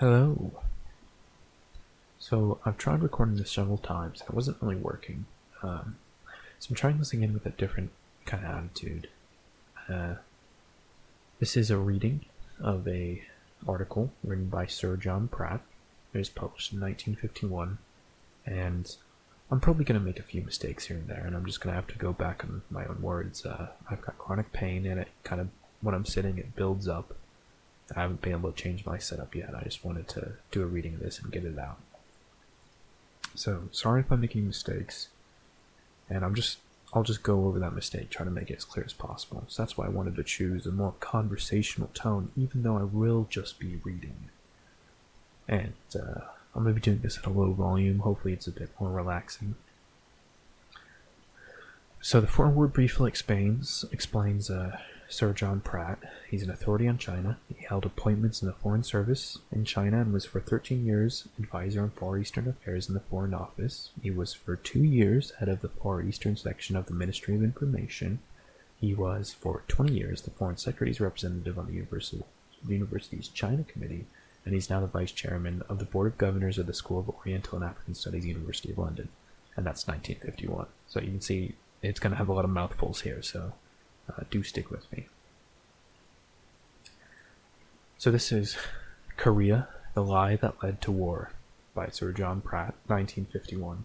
Hello. So I've tried recording this several times. And it wasn't really working. Um, so I'm trying this again with a different kind of attitude. Uh, this is a reading of a article written by Sir John Pratt. It was published in 1951, and I'm probably going to make a few mistakes here and there, and I'm just going to have to go back on my own words. Uh, I've got chronic pain, and it kind of when I'm sitting, it builds up. I haven't been able to change my setup yet. I just wanted to do a reading of this and get it out. So sorry if I'm making mistakes, and I'm just I'll just go over that mistake, try to make it as clear as possible. So that's why I wanted to choose a more conversational tone, even though I will just be reading. And uh, I'm gonna be doing this at a low volume. Hopefully, it's a bit more relaxing. So the foreword briefly explains explains uh, Sir John Pratt. He's an authority on China. He held appointments in the Foreign Service in China and was for 13 years advisor on Far Eastern affairs in the Foreign Office. He was for two years head of the Far Eastern section of the Ministry of Information. He was for 20 years the Foreign Secretary's representative on the University, the University's China Committee, and he's now the vice chairman of the Board of Governors of the School of Oriental and African Studies, University of London, and that's 1951. So you can see it's going to have a lot of mouthfuls here, so uh, do stick with me. So this is Korea, The Lie That Led to War by Sir John Pratt, 1951.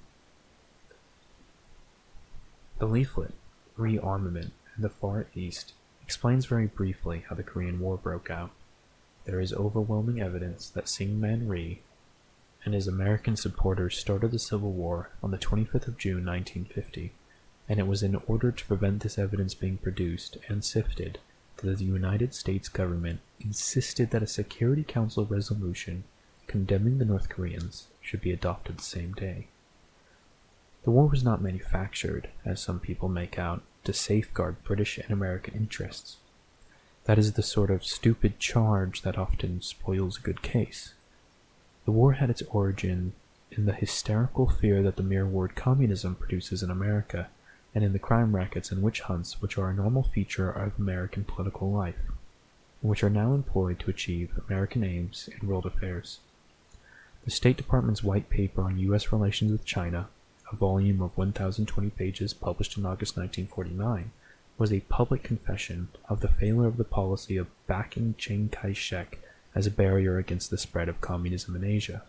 The leaflet, Rearmament in the Far East, explains very briefly how the Korean War broke out. There is overwhelming evidence that Syngman Rhee and his American supporters started the Civil War on the 25th of June 1950 and it was in order to prevent this evidence being produced and sifted that the United States government insisted that a Security Council resolution condemning the North Koreans should be adopted the same day. The war was not manufactured, as some people make out, to safeguard British and American interests. That is the sort of stupid charge that often spoils a good case. The war had its origin in the hysterical fear that the mere word communism produces in America and in the crime rackets and witch hunts which are a normal feature of American political life, and which are now employed to achieve American aims in world affairs. The State Department's white paper on U.S. relations with China, a volume of 1,020 pages published in August 1949, was a public confession of the failure of the policy of backing Chiang Kai shek as a barrier against the spread of communism in Asia.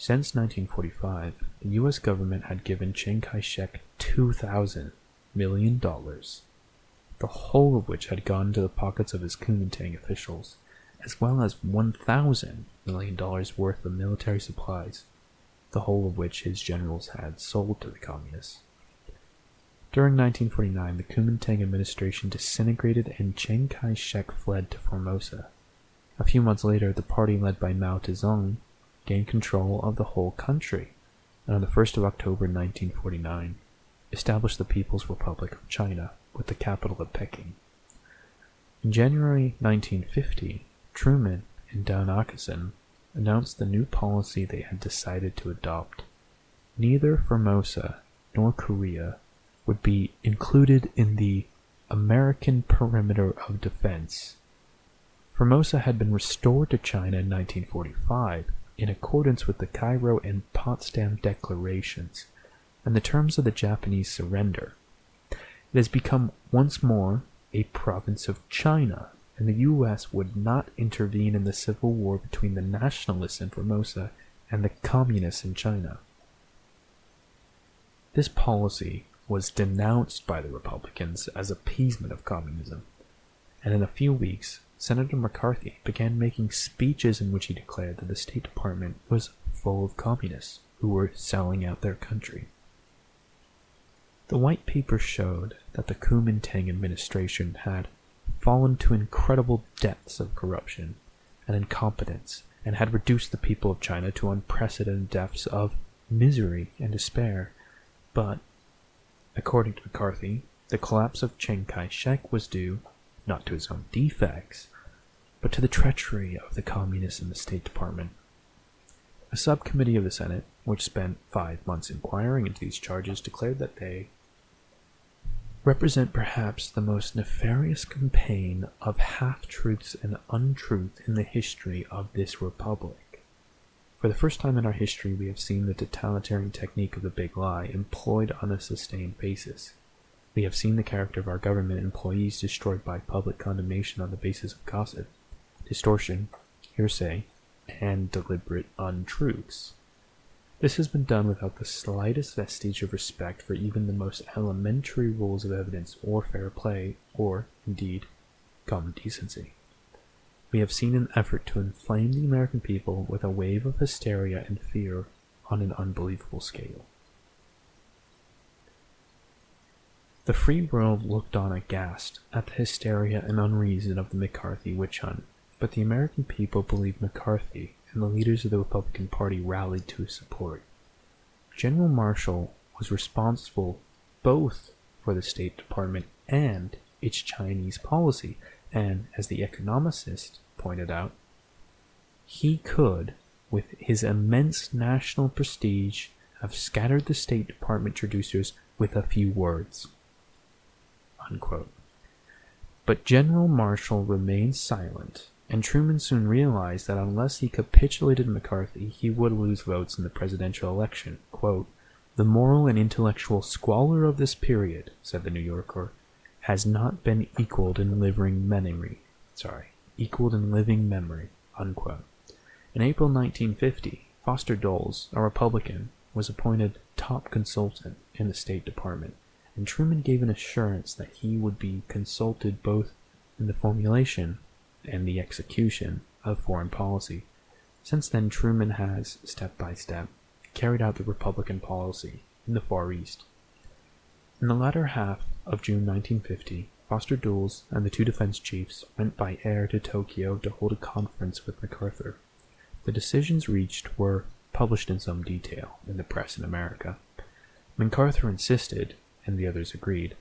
Since 1945, the US government had given Chiang Kai shek $2,000 million, the whole of which had gone into the pockets of his Kuomintang officials, as well as $1,000 million worth of military supplies, the whole of which his generals had sold to the communists. During 1949, the Kuomintang administration disintegrated and Chiang Kai shek fled to Formosa. A few months later, the party led by Mao Zedong gained control of the whole country, and on the 1st of October 1949, established the People's Republic of China with the capital at Peking. In January 1950, Truman and Down announced the new policy they had decided to adopt. Neither Formosa nor Korea would be included in the American perimeter of defense. Formosa had been restored to China in 1945 in accordance with the Cairo and Potsdam declarations and the terms of the Japanese surrender. It has become once more a province of China, and the U.S. would not intervene in the civil war between the nationalists in Formosa and the communists in China. This policy was denounced by the Republicans as appeasement of communism, and in a few weeks Senator McCarthy began making speeches in which he declared that the State Department was full of communists who were selling out their country. The white paper showed that the Kuomintang administration had fallen to incredible depths of corruption and incompetence and had reduced the people of China to unprecedented depths of misery and despair. But, according to McCarthy, the collapse of Chiang Kai shek was due not to his own defects, but to the treachery of the communists in the State Department. A subcommittee of the Senate, which spent five months inquiring into these charges, declared that they represent perhaps the most nefarious campaign of half truths and untruth in the history of this republic. For the first time in our history, we have seen the totalitarian technique of the big lie employed on a sustained basis. We have seen the character of our government employees destroyed by public condemnation on the basis of gossip, distortion, hearsay, and deliberate untruths. This has been done without the slightest vestige of respect for even the most elementary rules of evidence or fair play, or, indeed, common decency. We have seen an effort to inflame the American people with a wave of hysteria and fear on an unbelievable scale. The free world looked on aghast at the hysteria and unreason of the McCarthy witch hunt, but the American people believed McCarthy and the leaders of the Republican Party rallied to his support. General Marshall was responsible both for the State Department and its Chinese policy, and as the economicist pointed out, he could, with his immense national prestige, have scattered the State Department traducers with a few words. Unquote. But General Marshall remained silent and Truman soon realized that unless he capitulated McCarthy, he would lose votes in the presidential election. Quote, the moral and intellectual squalor of this period, said the New Yorker, has not been equaled in living memory. Sorry, equaled in living memory. Unquote. In April 1950, Foster Dulles, a Republican, was appointed top consultant in the State Department, and Truman gave an assurance that he would be consulted both in the formulation and the execution of foreign policy. Since then, Truman has, step by step, carried out the Republican policy in the Far East. In the latter half of June 1950, Foster Dulles and the two defense chiefs went by air to Tokyo to hold a conference with MacArthur. The decisions reached were published in some detail in the press in America. MacArthur insisted, and the others agreed,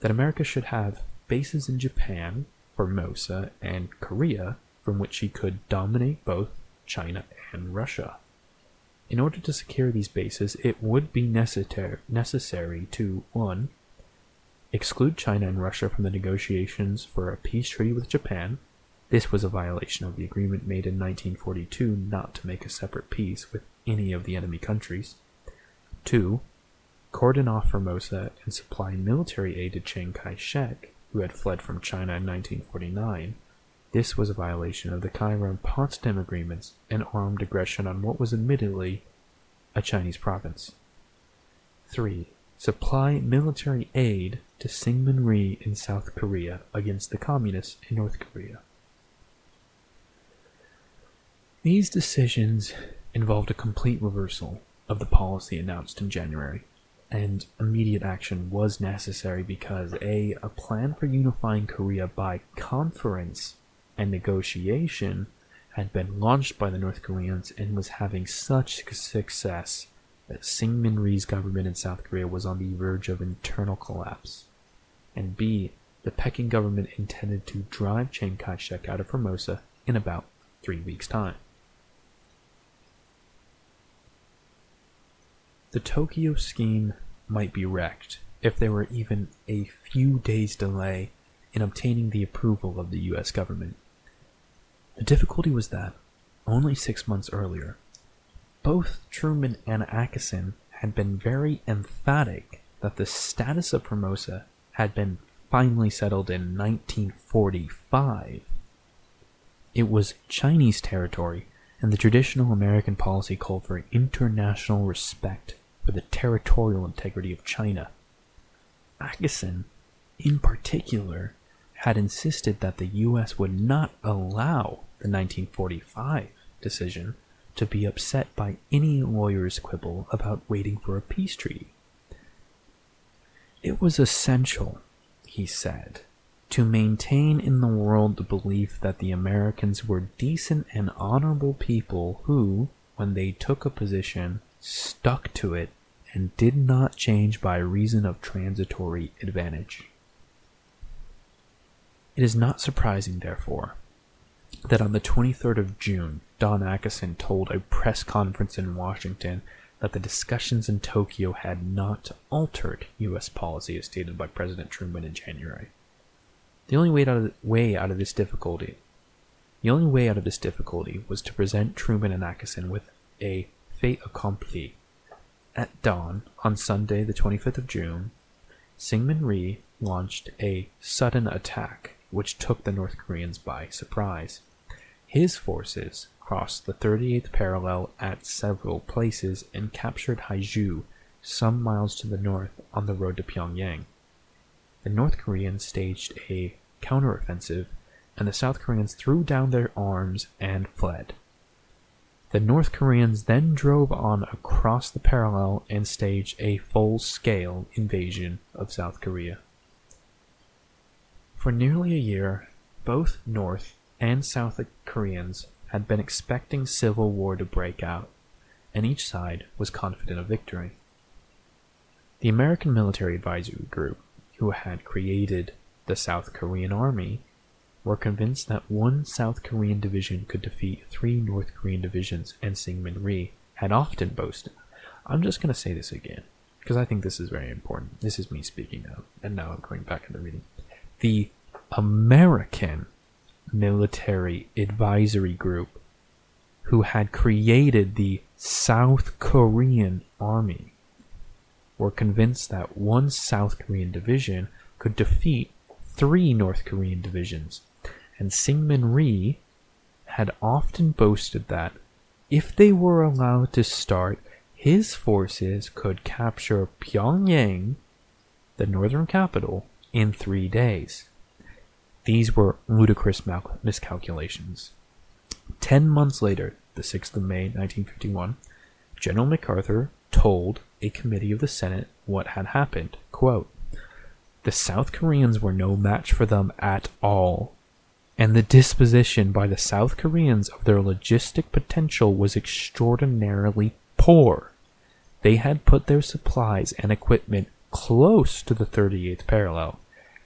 that America should have bases in Japan, Formosa, and Korea, from which she could dominate both China and Russia. In order to secure these bases, it would be necessary, necessary to 1. Exclude China and Russia from the negotiations for a peace treaty with Japan. This was a violation of the agreement made in 1942 not to make a separate peace with any of the enemy countries. 2. Cordon off Formosa and supply military aid to Chiang Kai shek who had fled from China in 1949. This was a violation of the Cairo and Potsdam agreements and armed aggression on what was admittedly a Chinese province. 3. Supply military aid to Syngman Rhee in South Korea against the Communists in North Korea. These decisions involved a complete reversal of the policy announced in January and immediate action was necessary because a a plan for unifying Korea by conference and negotiation had been launched by the North Koreans and was having such success that Syngman Rhee's government in South Korea was on the verge of internal collapse. And B, the Peking government intended to drive Chiang Kai shek out of Formosa in about three weeks' time. The Tokyo scheme might be wrecked if there were even a few days' delay in obtaining the approval of the US government. The difficulty was that, only six months earlier, both Truman and Acheson had been very emphatic that the status of Formosa had been finally settled in 1945. It was Chinese territory, and the traditional American policy called for international respect for the territorial integrity of China. Acheson, in particular, had insisted that the U.S. would not allow the 1945 decision to be upset by any lawyer's quibble about waiting for a peace treaty. It was essential, he said, to maintain in the world the belief that the Americans were decent and honorable people who, when they took a position, stuck to it and did not change by reason of transitory advantage. It is not surprising, therefore, that on the 23rd of June, Don Acheson told a press conference in Washington that the discussions in Tokyo had not altered U.S. policy as stated by President Truman in January. The only way out of, way out of this difficulty, the only way out of this difficulty was to present Truman and Acheson with a fait accompli. At dawn on Sunday, the 25th of June, Syngman Rhee launched a sudden attack which took the North Koreans by surprise. His forces crossed the 38th parallel at several places and captured Haeju, some miles to the north on the road to Pyongyang. The North Koreans staged a counteroffensive, and the South Koreans threw down their arms and fled. The North Koreans then drove on across the parallel and staged a full scale invasion of South Korea. For nearly a year, both North and South Koreans had been expecting civil war to break out, and each side was confident of victory. The American military advisory group, who had created the South Korean army, were convinced that one South Korean division could defeat three North Korean divisions, and Syngman Rhee had often boasted. I'm just going to say this again, because I think this is very important. This is me speaking now, and now I'm going back into reading the American Military Advisory Group, who had created the South Korean Army, were convinced that one South Korean division could defeat three North Korean divisions, and Syngman Rhee had often boasted that if they were allowed to start, his forces could capture Pyongyang, the northern capital, in three days. These were ludicrous miscalculations. Ten months later, the 6th of May, 1951, General MacArthur told a committee of the Senate what had happened. Quote, the South Koreans were no match for them at all, and the disposition by the South Koreans of their logistic potential was extraordinarily poor. They had put their supplies and equipment close to the 38th parallel.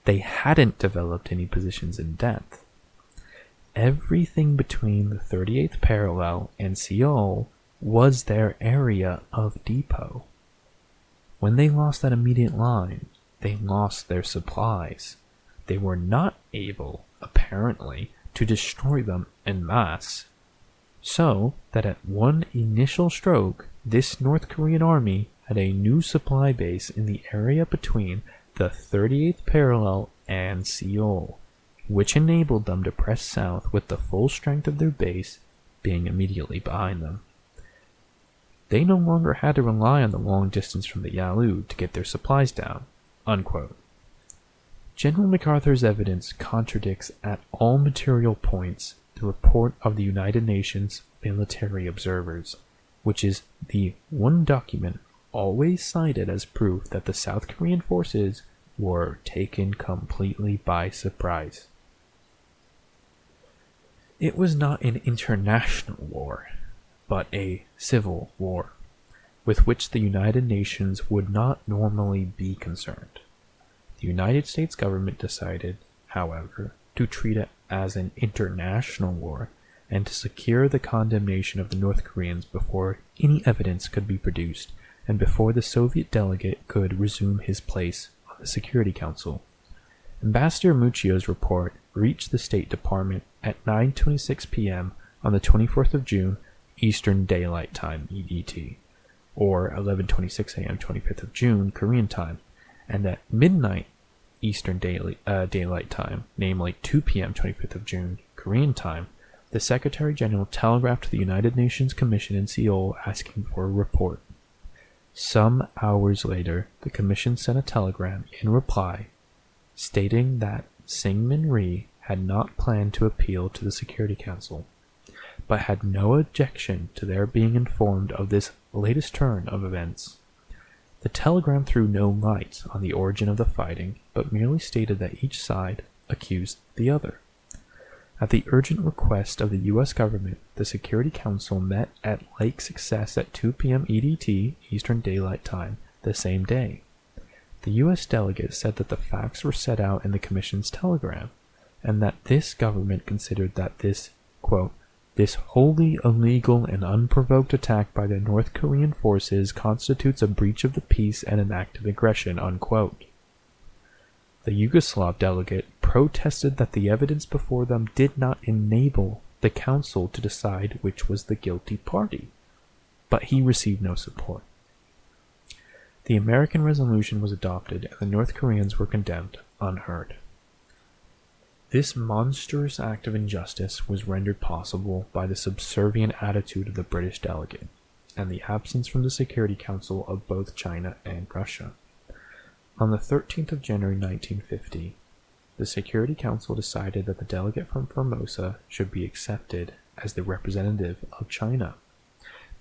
They hadn't developed any positions in depth. Everything between the 38th parallel and Seoul was their area of depot. When they lost that immediate line, they lost their supplies. They were not able, apparently, to destroy them en masse. So that at one initial stroke, this North Korean army had a new supply base in the area between the 38th parallel and Seoul, which enabled them to press south with the full strength of their base being immediately behind them. They no longer had to rely on the long distance from the Yalu to get their supplies down. Unquote. General MacArthur's evidence contradicts at all material points the report of the United Nations military observers, which is the one document always cited as proof that the South Korean forces were taken completely by surprise. It was not an international war, but a civil war with which the United Nations would not normally be concerned. The United States government decided, however, to treat it as an international war and to secure the condemnation of the North Koreans before any evidence could be produced and before the Soviet delegate could resume his place on the Security Council. Ambassador Muccio's report reached the State Department at 9:26 p.m. on the 24th of June, Eastern Daylight Time (EDT) or 11:26 a.m. 25th of June Korean time, and at midnight Eastern daily, uh, Daylight Time, namely 2 p.m. 25th of June Korean time, the Secretary General telegraphed to the United Nations Commission in Seoul asking for a report. Some hours later, the Commission sent a telegram in reply stating that Syngman Rhee had not planned to appeal to the Security Council but had no objection to their being informed of this latest turn of events. The telegram threw no light on the origin of the fighting, but merely stated that each side accused the other. At the urgent request of the U.S. government, the Security Council met at Lake Success at 2 p.m. EDT, Eastern Daylight Time, the same day. The U.S. delegate said that the facts were set out in the Commission's telegram, and that this government considered that this, quote, This wholly illegal and unprovoked attack by the North Korean forces constitutes a breach of the peace and an act of aggression. Unquote. The Yugoslav delegate protested that the evidence before them did not enable the council to decide which was the guilty party, but he received no support. The American resolution was adopted and the North Koreans were condemned unheard. This monstrous act of injustice was rendered possible by the subservient attitude of the British delegate and the absence from the Security Council of both China and Russia. On the 13th of January 1950, the Security Council decided that the delegate from Formosa should be accepted as the representative of China.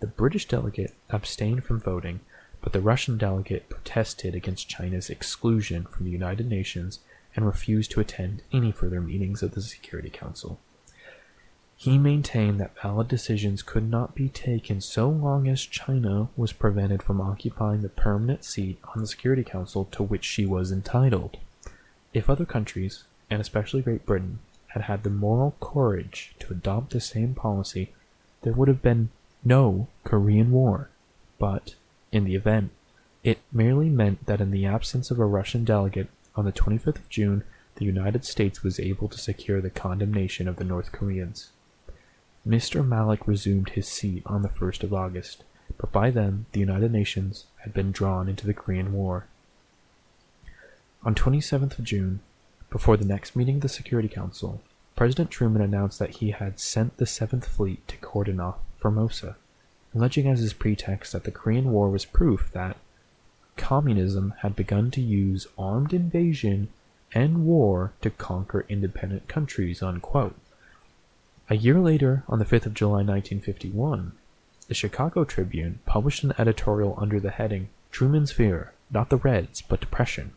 The British delegate abstained from voting, but the Russian delegate protested against China's exclusion from the United Nations and refused to attend any further meetings of the Security Council. He maintained that valid decisions could not be taken so long as China was prevented from occupying the permanent seat on the Security Council to which she was entitled. If other countries, and especially Great Britain, had had the moral courage to adopt the same policy, there would have been no Korean War. But, in the event, it merely meant that in the absence of a Russian delegate, on the 25th of June, the United States was able to secure the condemnation of the North Koreans. Mr. Malik resumed his seat on the 1st of August, but by then the United Nations had been drawn into the Korean War. On 27th of June, before the next meeting of the Security Council, President Truman announced that he had sent the 7th Fleet to cordon off Formosa, alleging as his pretext that the Korean War was proof that communism had begun to use armed invasion and war to conquer independent countries. Unquote. A year later, on the 5th of July 1951, the Chicago Tribune published an editorial under the heading Truman's Fear, not the Reds, but Depression.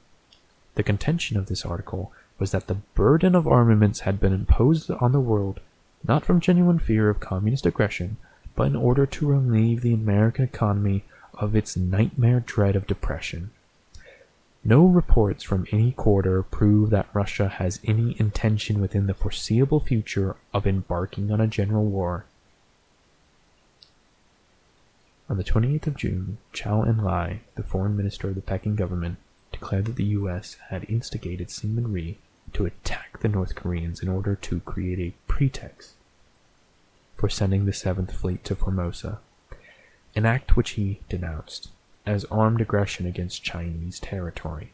The contention of this article was that the burden of armaments had been imposed on the world not from genuine fear of communist aggression, but in order to relieve the American economy of its nightmare dread of depression. No reports from any quarter prove that Russia has any intention within the foreseeable future of embarking on a general war. On the 28th of June, Chou En-lai, the foreign minister of the Peking government, declared that the U.S. had instigated Syngman Rhee to attack the North Koreans in order to create a pretext for sending the Seventh Fleet to Formosa an act which he denounced as armed aggression against Chinese territory.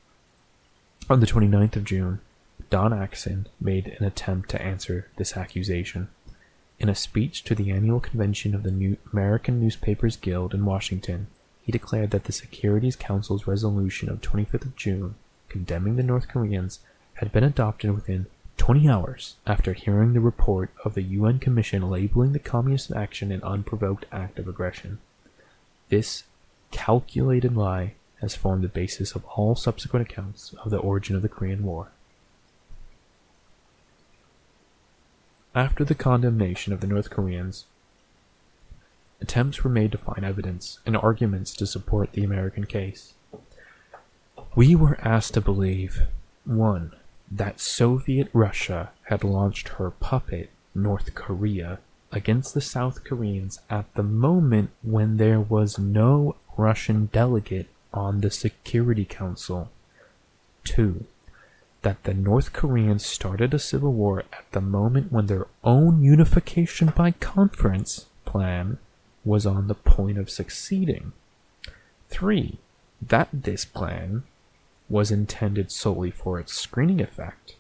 On the 29th of June, Don Acheson made an attempt to answer this accusation. In a speech to the annual convention of the New American Newspapers Guild in Washington, he declared that the Securities Council's resolution of 25th of June condemning the North Koreans had been adopted within 20 hours after hearing the report of the UN Commission labeling the communist action an unprovoked act of aggression. This calculated lie has formed the basis of all subsequent accounts of the origin of the Korean War. After the condemnation of the North Koreans, attempts were made to find evidence and arguments to support the American case. We were asked to believe 1. That Soviet Russia had launched her puppet, North Korea, against the South Koreans at the moment when there was no Russian delegate on the Security Council. 2. That the North Koreans started a civil war at the moment when their own unification by conference plan was on the point of succeeding. 3. That this plan was intended solely for its screening effect.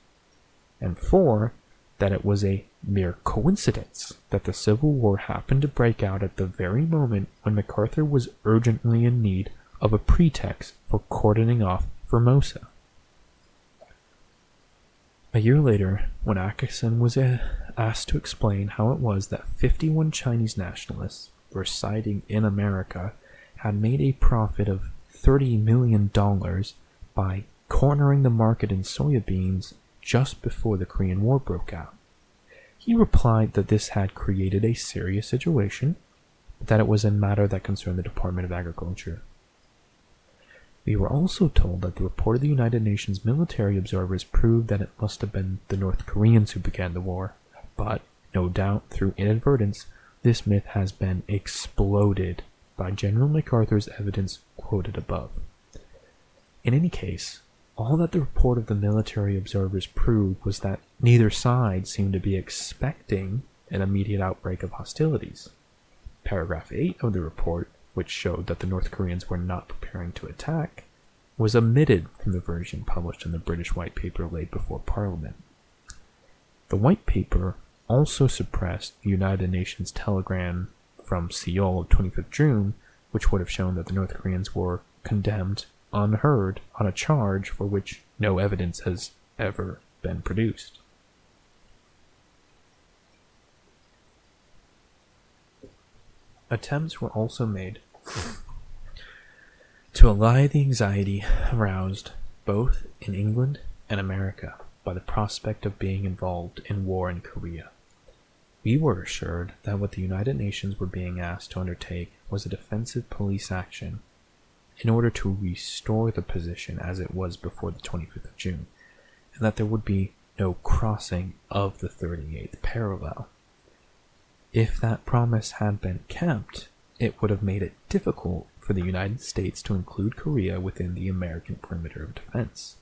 And 4 that it was a mere coincidence that the Civil War happened to break out at the very moment when MacArthur was urgently in need of a pretext for cordoning off Formosa. A year later, when Acheson was uh, asked to explain how it was that 51 Chinese nationalists residing in America had made a profit of $30 million by cornering the market in soybeans just before the Korean War broke out. He replied that this had created a serious situation, but that it was a matter that concerned the Department of Agriculture. We were also told that the report of the United Nations military observers proved that it must have been the North Koreans who began the war, but No doubt, through inadvertence, this myth has been exploded by General MacArthur's evidence quoted above. In any case, all that the report of the military observers proved was that neither side seemed to be expecting an immediate outbreak of hostilities. Paragraph 8 of the report, which showed that the North Koreans were not preparing to attack, was omitted from the version published in the British White Paper laid before Parliament. The White Paper also suppressed the United Nations telegram from Seoul of 25th June, which would have shown that the North Koreans were condemned unheard on a charge for which no evidence has ever been produced. Attempts were also made to allay the anxiety aroused both in England and America by the prospect of being involved in war in Korea. We were assured that what the United Nations were being asked to undertake was a defensive police action in order to restore the position as it was before the 25th of June, and that there would be no crossing of the 38th parallel. If that promise had been kept, it would have made it difficult for the United States to include Korea within the American perimeter of defense.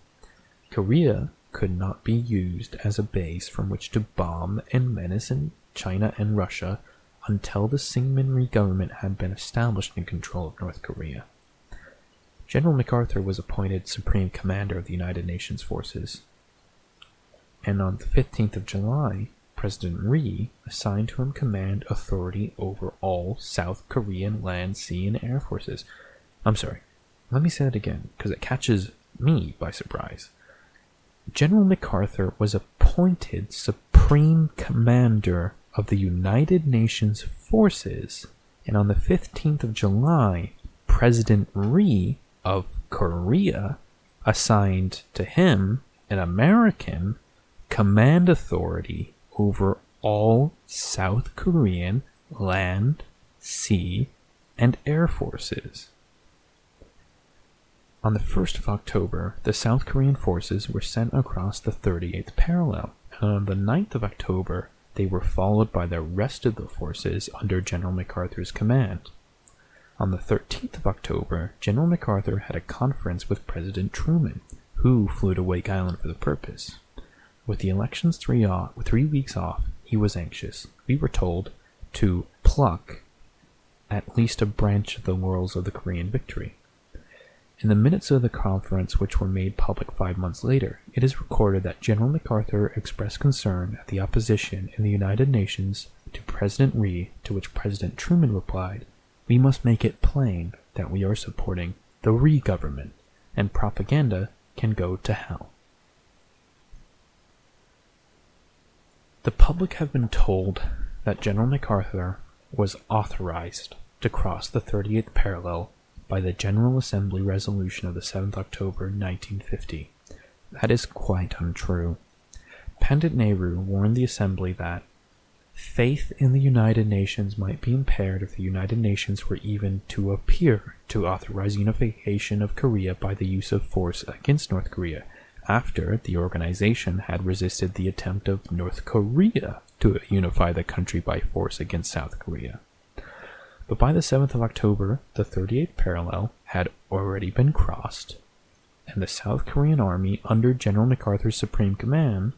Korea could not be used as a base from which to bomb and menace in China and Russia until the Syngman government had been established in control of North Korea. General MacArthur was appointed Supreme Commander of the United Nations forces, and on the 15th of July, President Rhee assigned to him command authority over all South Korean land, sea, and air forces. I'm sorry, let me say that again, because it catches me by surprise. General MacArthur was appointed Supreme Commander of the United Nations forces, and on the 15th of July, President Rhee of Korea assigned to him an American command authority over all South Korean land, sea, and air forces. On the 1st of October, the South Korean forces were sent across the 38th parallel, and on the 9th of October, they were followed by the rest of the forces under General MacArthur's command. On the 13th of October, General MacArthur had a conference with President Truman, who flew to Wake Island for the purpose. With the elections three, off, three weeks off, he was anxious, we were told, to pluck at least a branch of the laurels of the Korean victory. In the minutes of the conference, which were made public five months later, it is recorded that General MacArthur expressed concern at the opposition in the United Nations to President Rhee, to which President Truman replied, We must make it plain that we are supporting the Rhee government, and propaganda can go to hell. The public have been told that General MacArthur was authorized to cross the 38th parallel by the General Assembly resolution of the 7th October 1950. That is quite untrue. Pandit Nehru warned the Assembly that faith in the United Nations might be impaired if the United Nations were even to appear to authorize unification of Korea by the use of force against North Korea after the organization had resisted the attempt of North Korea to unify the country by force against South Korea. But by the 7th of October, the 38th parallel had already been crossed, and the South Korean army under General MacArthur's supreme command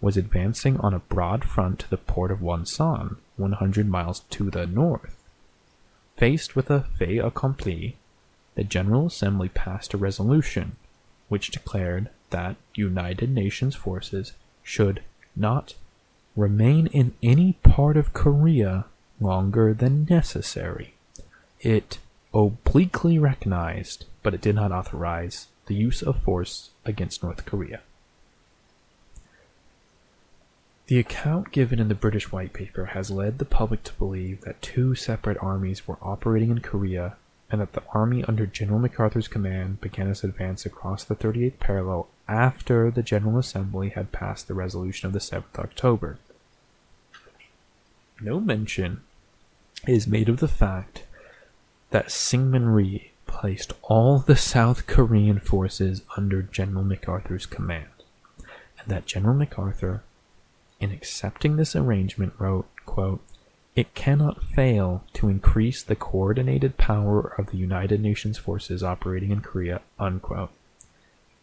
was advancing on a broad front to the port of Wonsan, 100 miles to the north. Faced with a fait accompli, the General Assembly passed a resolution which declared that United Nations forces should not remain in any part of Korea longer than necessary. It obliquely recognized, but it did not authorize, the use of force against North Korea. The account given in the British White Paper has led the public to believe that two separate armies were operating in Korea and that the army under General MacArthur's command began its advance across the 38th parallel after the General Assembly had passed the resolution of the 7th October. No mention is made of the fact that Syngman Rhee placed all the South Korean forces under General MacArthur's command, and that General MacArthur in accepting this arrangement, wrote, quote, It cannot fail to increase the coordinated power of the United Nations forces operating in Korea. Unquote.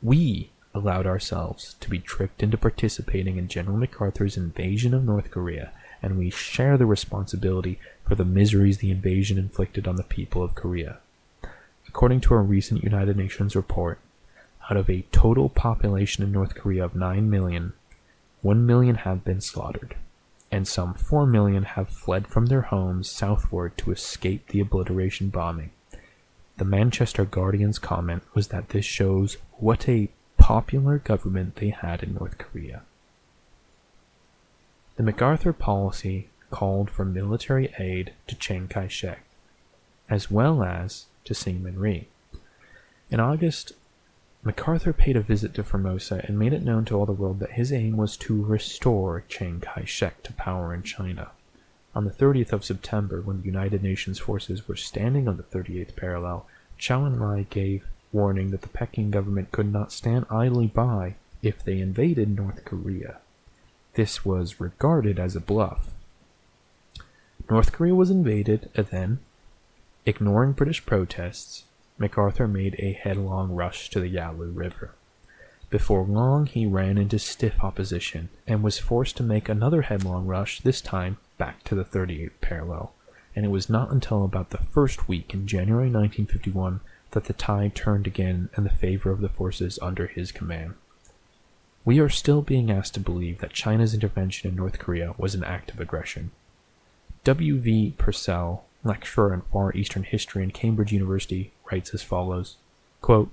We allowed ourselves to be tricked into participating in General MacArthur's invasion of North Korea, and we share the responsibility for the miseries the invasion inflicted on the people of Korea. According to a recent United Nations report, out of a total population in North Korea of 9 million, 1 million have been slaughtered, and some 4 million have fled from their homes southward to escape the obliteration bombing. The Manchester Guardian's comment was that this shows what a popular government they had in North Korea. The MacArthur policy called for military aid to Chiang Kai shek, as well as to Syngman Rhee. In August, MacArthur paid a visit to Formosa and made it known to all the world that his aim was to restore Chiang Kai shek to power in China. On the 30th of September, when the United Nations forces were standing on the 38th parallel, Zhou Enlai gave warning that the Peking government could not stand idly by if they invaded North Korea. This was regarded as a bluff. North Korea was invaded, and then, ignoring British protests, MacArthur made a headlong rush to the Yalu River. Before long, he ran into stiff opposition and was forced to make another headlong rush, this time back to the 38th parallel. And it was not until about the first week in January 1951 that the tide turned again in the favor of the forces under his command. We are still being asked to believe that China's intervention in North Korea was an act of aggression. W. V. Purcell, lecturer in Far Eastern History in Cambridge University, writes as follows quote,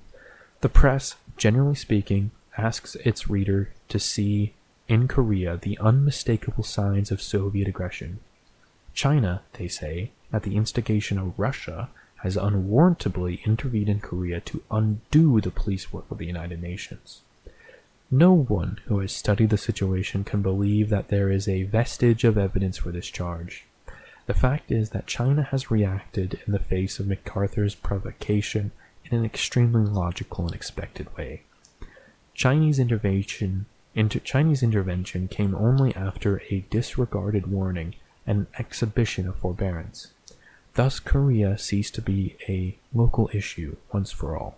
The press, generally speaking, asks its reader to see in Korea the unmistakable signs of Soviet aggression. China, they say, at the instigation of Russia, has unwarrantably intervened in Korea to undo the police work of the United Nations. No one who has studied the situation can believe that there is a vestige of evidence for this charge. The fact is that China has reacted in the face of MacArthur's provocation in an extremely logical and expected way. Chinese intervention into Chinese intervention came only after a disregarded warning and an exhibition of forbearance. Thus, Korea ceased to be a local issue once for all.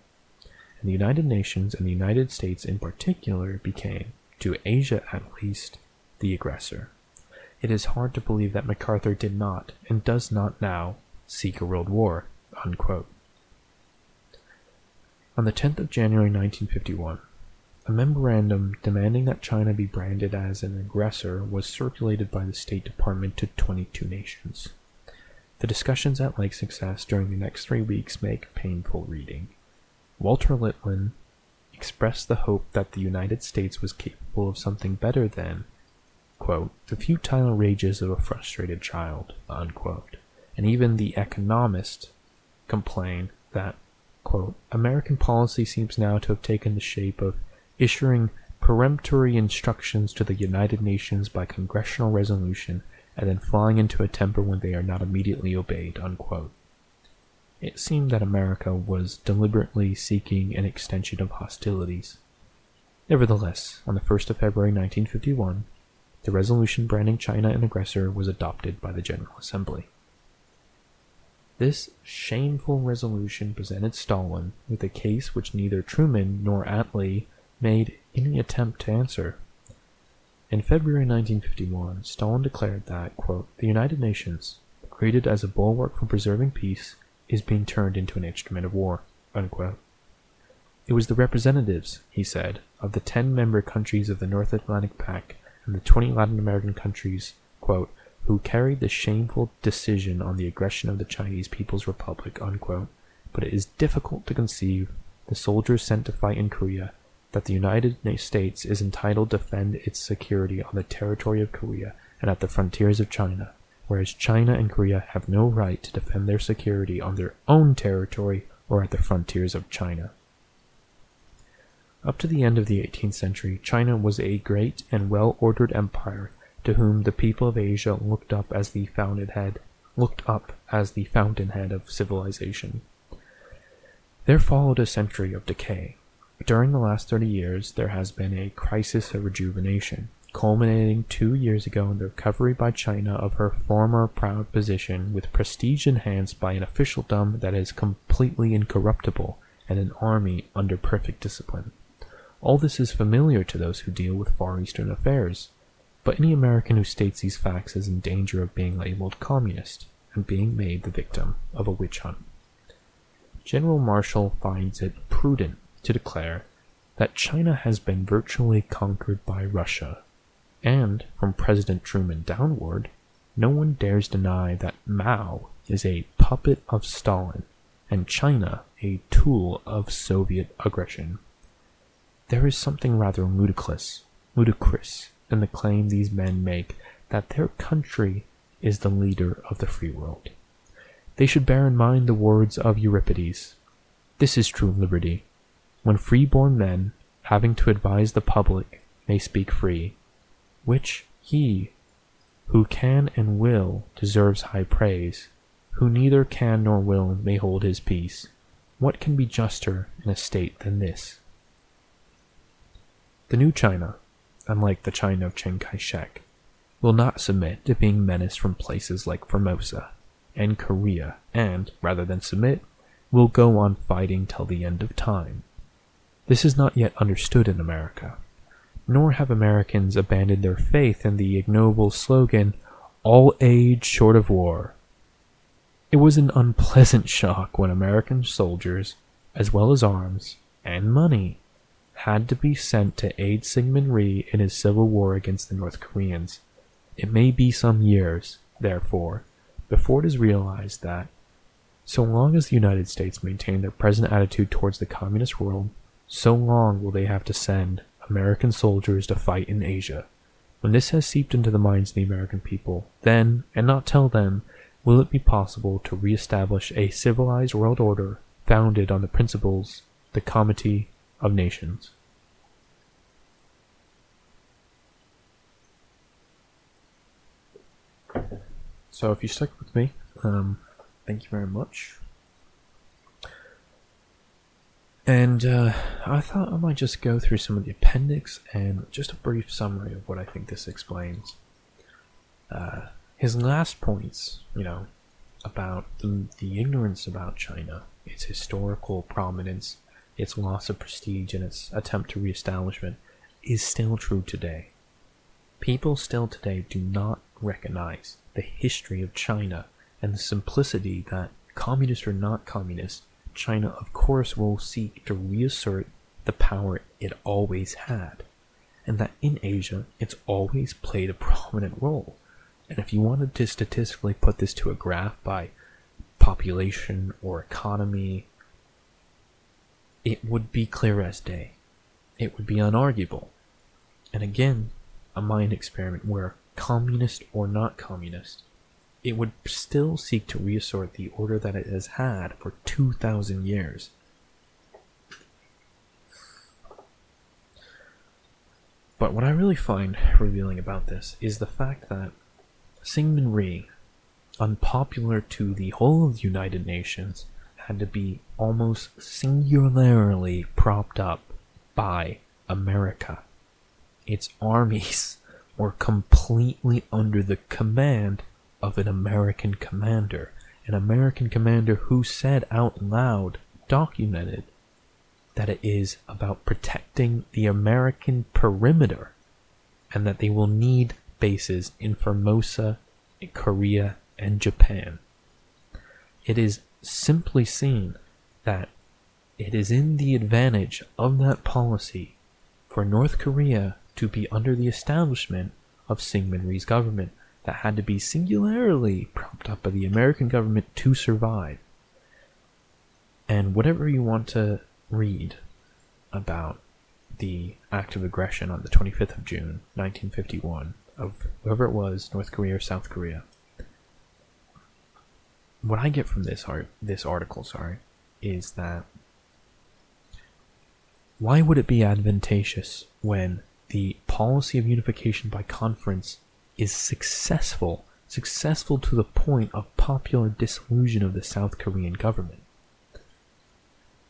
And the United Nations and the United States in particular became, to Asia at least, the aggressor. It is hard to believe that MacArthur did not, and does not now, seek a world war. Unquote. On the 10th of January 1951, a memorandum demanding that China be branded as an aggressor was circulated by the State Department to 22 nations. The discussions at Lake Success during the next three weeks make painful reading. Walter Lippmann expressed the hope that the United States was capable of something better than, quote, the futile rages of a frustrated child, unquote. And even the economist complained that, quote, American policy seems now to have taken the shape of issuing peremptory instructions to the United Nations by congressional resolution and then flying into a temper when they are not immediately obeyed. Unquote. It seemed that America was deliberately seeking an extension of hostilities. Nevertheless, on the 1st of February 1951, the resolution branding China an aggressor was adopted by the General Assembly. This shameful resolution presented Stalin with a case which neither Truman nor Attlee made any attempt to answer. In February 1951, Stalin declared that, quote, the United Nations, created as a bulwark for preserving peace, is being turned into an instrument of war. Unquote. It was the representatives, he said, of the ten member countries of the North Atlantic Pact and the 20 Latin American countries, quote, who carried the shameful decision on the aggression of the Chinese People's Republic, unquote. But it is difficult to conceive the soldiers sent to fight in Korea that the United States is entitled to defend its security on the territory of Korea and at the frontiers of China, whereas China and Korea have no right to defend their security on their own territory or at the frontiers of China. Up to the end of the 18th century, China was a great and well ordered empire to whom the people of Asia looked up as the fountainhead looked up as the fountainhead of civilization. There followed a century of decay, during the last 30 years, there has been a crisis of rejuvenation, culminating two years ago in the recovery by China of her former proud position with prestige enhanced by an officialdom that is completely incorruptible and an army under perfect discipline. All this is familiar to those who deal with Far Eastern affairs, but any American who states these facts is in danger of being labeled communist and being made the victim of a witch hunt. General Marshall finds it prudent to declare that China has been virtually conquered by Russia, and from President Truman downward, no one dares deny that Mao is a puppet of Stalin and China a tool of Soviet aggression. There is something rather ludicrous, ludicrous in the claim these men make that their country is the leader of the free world. They should bear in mind the words of Euripides. This is true liberty, when free-born men, having to advise the public, may speak free, which he who can and will deserves high praise, who neither can nor will may hold his peace. What can be juster in a state than this? The new China, unlike the China of Chiang Kai shek, will not submit to being menaced from places like Formosa and Korea, and, rather than submit, will go on fighting till the end of time. This is not yet understood in America, nor have Americans abandoned their faith in the ignoble slogan, all age short of war. It was an unpleasant shock when American soldiers, as well as arms and money, had to be sent to aid Syngman Rhee in his civil war against the North Koreans. It may be some years, therefore, before it is realized that, so long as the United States maintain their present attitude towards the communist world, so long will they have to send American soldiers to fight in Asia. When this has seeped into the minds of the American people, then, and not till then, will it be possible to re-establish a civilized world order founded on the principles the Comity of Nations. So if you stuck with me, um, thank you very much. And uh, I thought I might just go through some of the appendix and just a brief summary of what I think this explains. Uh, his last points, you know, about the, the ignorance about China, its historical prominence, its loss of prestige, and its attempt to reestablishment, is still true today. People still today do not recognize the history of China and the simplicity that, communist or not communist, China, of course, will seek to reassert the power it always had, and that in Asia it's always played a prominent role. And if you wanted to statistically put this to a graph by population or economy, it would be clear as day. It would be unarguable. And again, a mind experiment where communist or not communist, it would still seek to reassert the order that it has had for 2,000 years. But what I really find revealing about this is the fact that Syngman Rhee, unpopular to the whole of the United Nations, had to be almost singularly propped up by America. Its armies were completely under the command of an American commander, an American commander who said out loud, documented, that it is about protecting the American perimeter and that they will need bases in Formosa, Korea, and Japan. It is simply seen that it is in the advantage of that policy for North Korea to be under the establishment of Syngman Rhee's government that had to be singularly propped up by the American government to survive. And whatever you want to read about the act of aggression on the 25th of June, 1951, of whoever it was, North Korea or South Korea, what I get from this art, this article, sorry, is that why would it be advantageous when the policy of unification by conference is successful, successful to the point of popular disillusion of the South Korean government.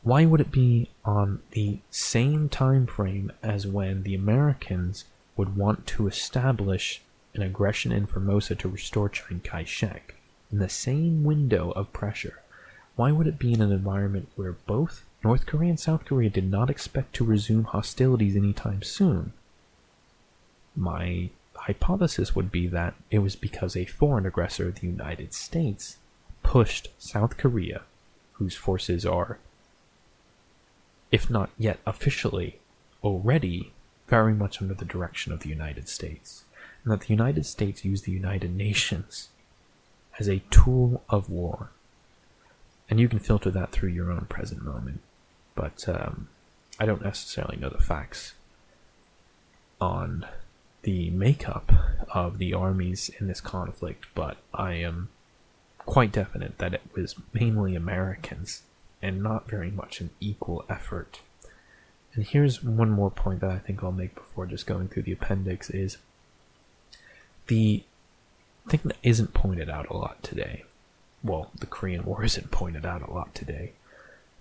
Why would it be on the same time frame as when the Americans would want to establish an aggression in Formosa to restore Chiang Kai shek in the same window of pressure, why would it be in an environment where both North Korea and South Korea did not expect to resume hostilities anytime soon? My hypothesis would be that it was because a foreign aggressor, the United States, pushed South Korea, whose forces are, if not yet officially, already very much under the direction of the United States, and that the United States used the United Nations as a tool of war. And you can filter that through your own present moment. But um, I don't necessarily know the facts on the makeup of the armies in this conflict, but I am quite definite that it was mainly Americans and not very much an equal effort. And here's one more point that I think I'll make before just going through the appendix is the thing that isn't pointed out a lot today. Well, the Korean War isn't pointed out a lot today,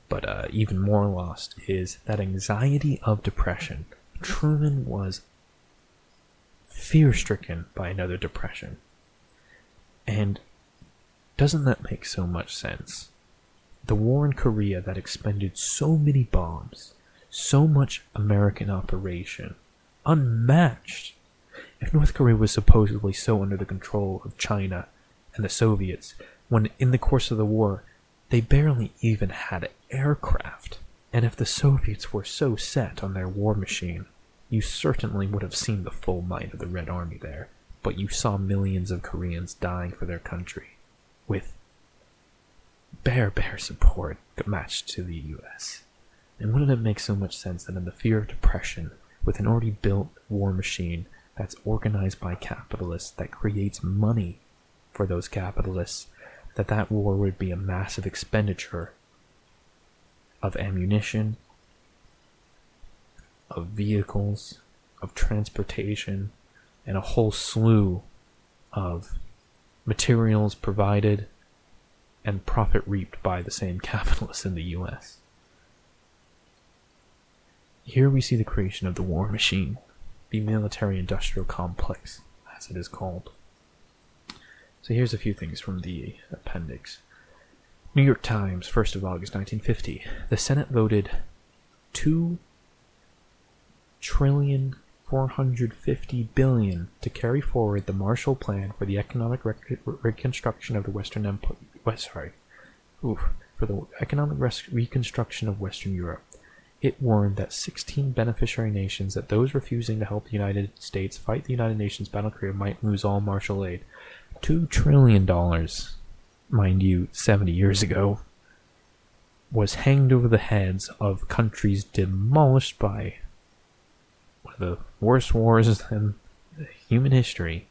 but uh, even more lost is that anxiety of depression. Truman was fear stricken by another depression. And doesn't that make so much sense? The war in Korea that expended so many bombs, so much American operation, unmatched. If North Korea was supposedly so under the control of China and the Soviets, when in the course of the war they barely even had aircraft, and if the Soviets were so set on their war machine, you certainly would have seen the full might of the Red Army there, but you saw millions of Koreans dying for their country, with bare, bare support matched to the US. And wouldn't it make so much sense that in the fear of depression, with an already built war machine that's organized by capitalists that creates money for those capitalists, that that war would be a massive expenditure of ammunition, of vehicles, of transportation, and a whole slew of materials provided and profit reaped by the same capitalists in the US. Here we see the creation of the war machine, the military industrial complex, as it is called. So here's a few things from the appendix. New York Times, 1st of August 1950. The Senate voted 2 trillion 450 billion to carry forward the Marshall Plan for the economic rec- reconstruction of the Western Empire. Sorry, Oof, for the economic res- reconstruction of Western Europe. It warned that 16 beneficiary nations that those refusing to help the United States fight the United Nations battle Korea might lose all Marshall aid. Two trillion dollars, mind you, 70 years ago, was hanged over the heads of countries demolished by one of the worst wars in human history,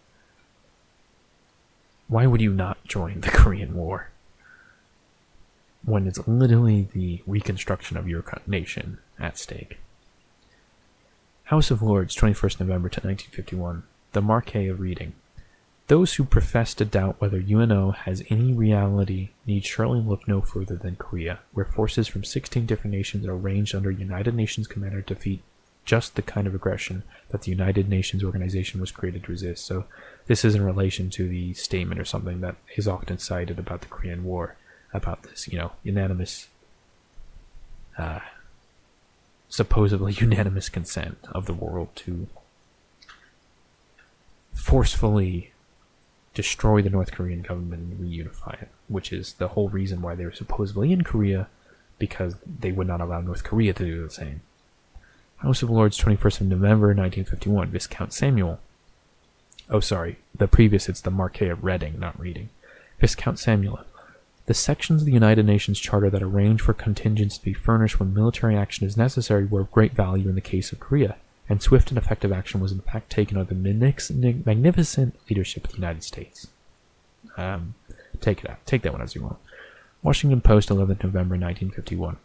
why would you not join the Korean War? When it's literally the reconstruction of your nation at stake. House of Lords, 21st November to 1951. The Marquis of Reading. Those who profess to doubt whether UNO has any reality need surely look no further than Korea, where forces from 16 different nations are ranged under United Nations commander to defeat just the kind of aggression that the United Nations organization was created to resist. So, this is in relation to the statement or something that is often cited about the Korean War, about this, you know, unanimous, uh, supposedly unanimous consent of the world to forcefully destroy the North Korean government and reunify it, which is the whole reason why they were supposedly in Korea, because they would not allow North Korea to do the same. House of Lords, 21st of November, 1951, Viscount Samuel. Oh, sorry, the previous, it's the Marquis of Reading, not reading. Viscount Samuel. The sections of the United Nations Charter that arrange for contingents to be furnished when military action is necessary were of great value in the case of Korea, and swift and effective action was in fact taken under the magnificent leadership of the United States. Um, take it out. Take that one as you want. Washington Post, 11th November 1951.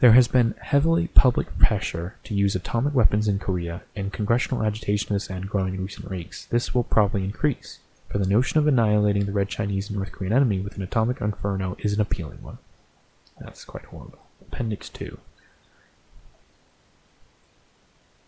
There has been heavily public pressure to use atomic weapons in Korea, and congressional agitation this end growing in recent weeks. This will probably increase, for the notion of annihilating the Red Chinese and North Korean enemy with an atomic inferno is an appealing one. That's quite horrible. Appendix 2.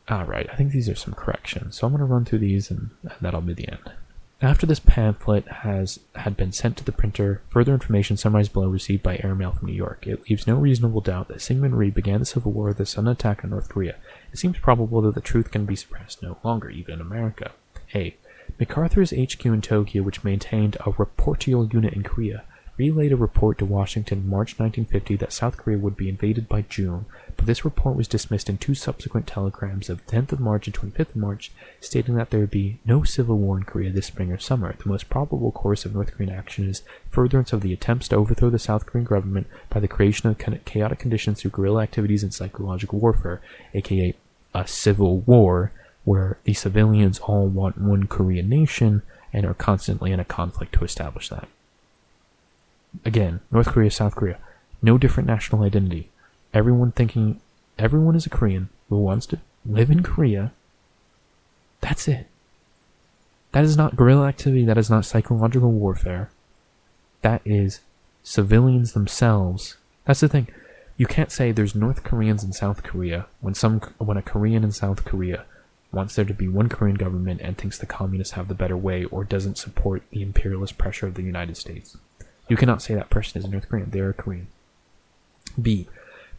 Ah, Alright, I think these are some corrections. So I'm going to run through these and, and that'll be the end. After this pamphlet has had been sent to the printer, further information summarized below received by airmail from New York. It leaves no reasonable doubt that Syngman Rhee began the Civil War with a sudden attack on North Korea. It seems probable that the truth can be suppressed no longer, even in America. A. MacArthur's HQ in Tokyo, which maintained a reportorial unit in Korea, relayed a report to Washington in March 1950 that South Korea would be invaded by June, but this report was dismissed in two subsequent telegrams of 10th of March and 25th of March, stating that there would be no civil war in Korea this spring or summer. The most probable course of North Korean action is furtherance of the attempts to overthrow the South Korean government by the creation of chaotic conditions through guerrilla activities and psychological warfare, aka a civil war, where the civilians all want one Korean nation and are constantly in a conflict to establish that. Again, North Korea, South Korea, no different national identity. Everyone thinking everyone is a Korean who wants to live in Korea. That's it. That is not guerrilla activity, that is not psychological warfare. That is civilians themselves. That's the thing. You can't say there's North Koreans in South Korea when some when a Korean in South Korea wants there to be one Korean government and thinks the communists have the better way or doesn't support the imperialist pressure of the United States. You cannot say that person is North Korean. They are Korean. B.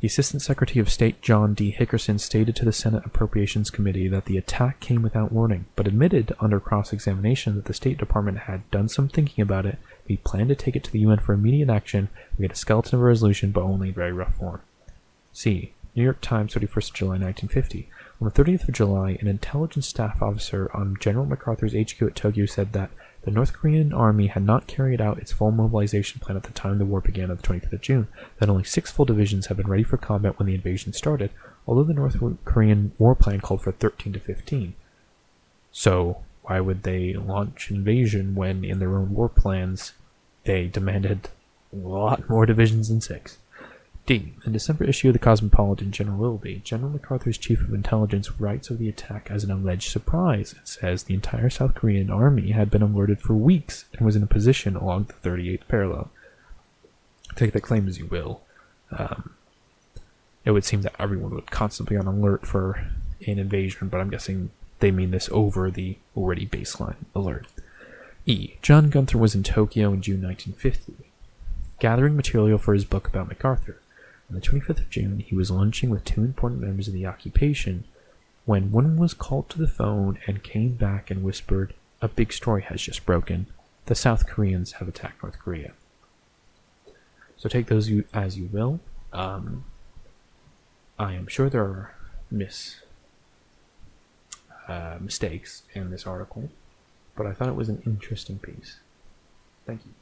The Assistant Secretary of State John D. Hickerson stated to the Senate Appropriations Committee that the attack came without warning, but admitted under cross examination that the State Department had done some thinking about it. We planned to take it to the UN for immediate action. We had a skeleton of a resolution, but only in very rough form. C. New York Times, 31st July 1950. On the 30th of July, an intelligence staff officer on General MacArthur's HQ at Tokyo said that the North Korean army had not carried out its full mobilization plan at the time the war began on the 25th of June, that only six full divisions had been ready for combat when the invasion started, although the North Korean war plan called for 13 to 15. So, why would they launch invasion when in their own war plans they demanded a lot more divisions than six? D. In December issue of the Cosmopolitan, General Willoughby, General MacArthur's chief of intelligence, writes of the attack as an alleged surprise. It says the entire South Korean army had been alerted for weeks and was in a position along the 38th parallel. Take that claim as you will. Um, it would seem that everyone would constantly on alert for an invasion, but I'm guessing they mean this over the already baseline alert. E. John Gunther was in Tokyo in June 1950, gathering material for his book about MacArthur. On the 25th of June, he was lunching with two important members of the occupation when one was called to the phone and came back and whispered, A big story has just broken. The South Koreans have attacked North Korea. So take those as you will. Um, I am sure there are miss uh, mistakes in this article, but I thought it was an interesting piece. Thank you.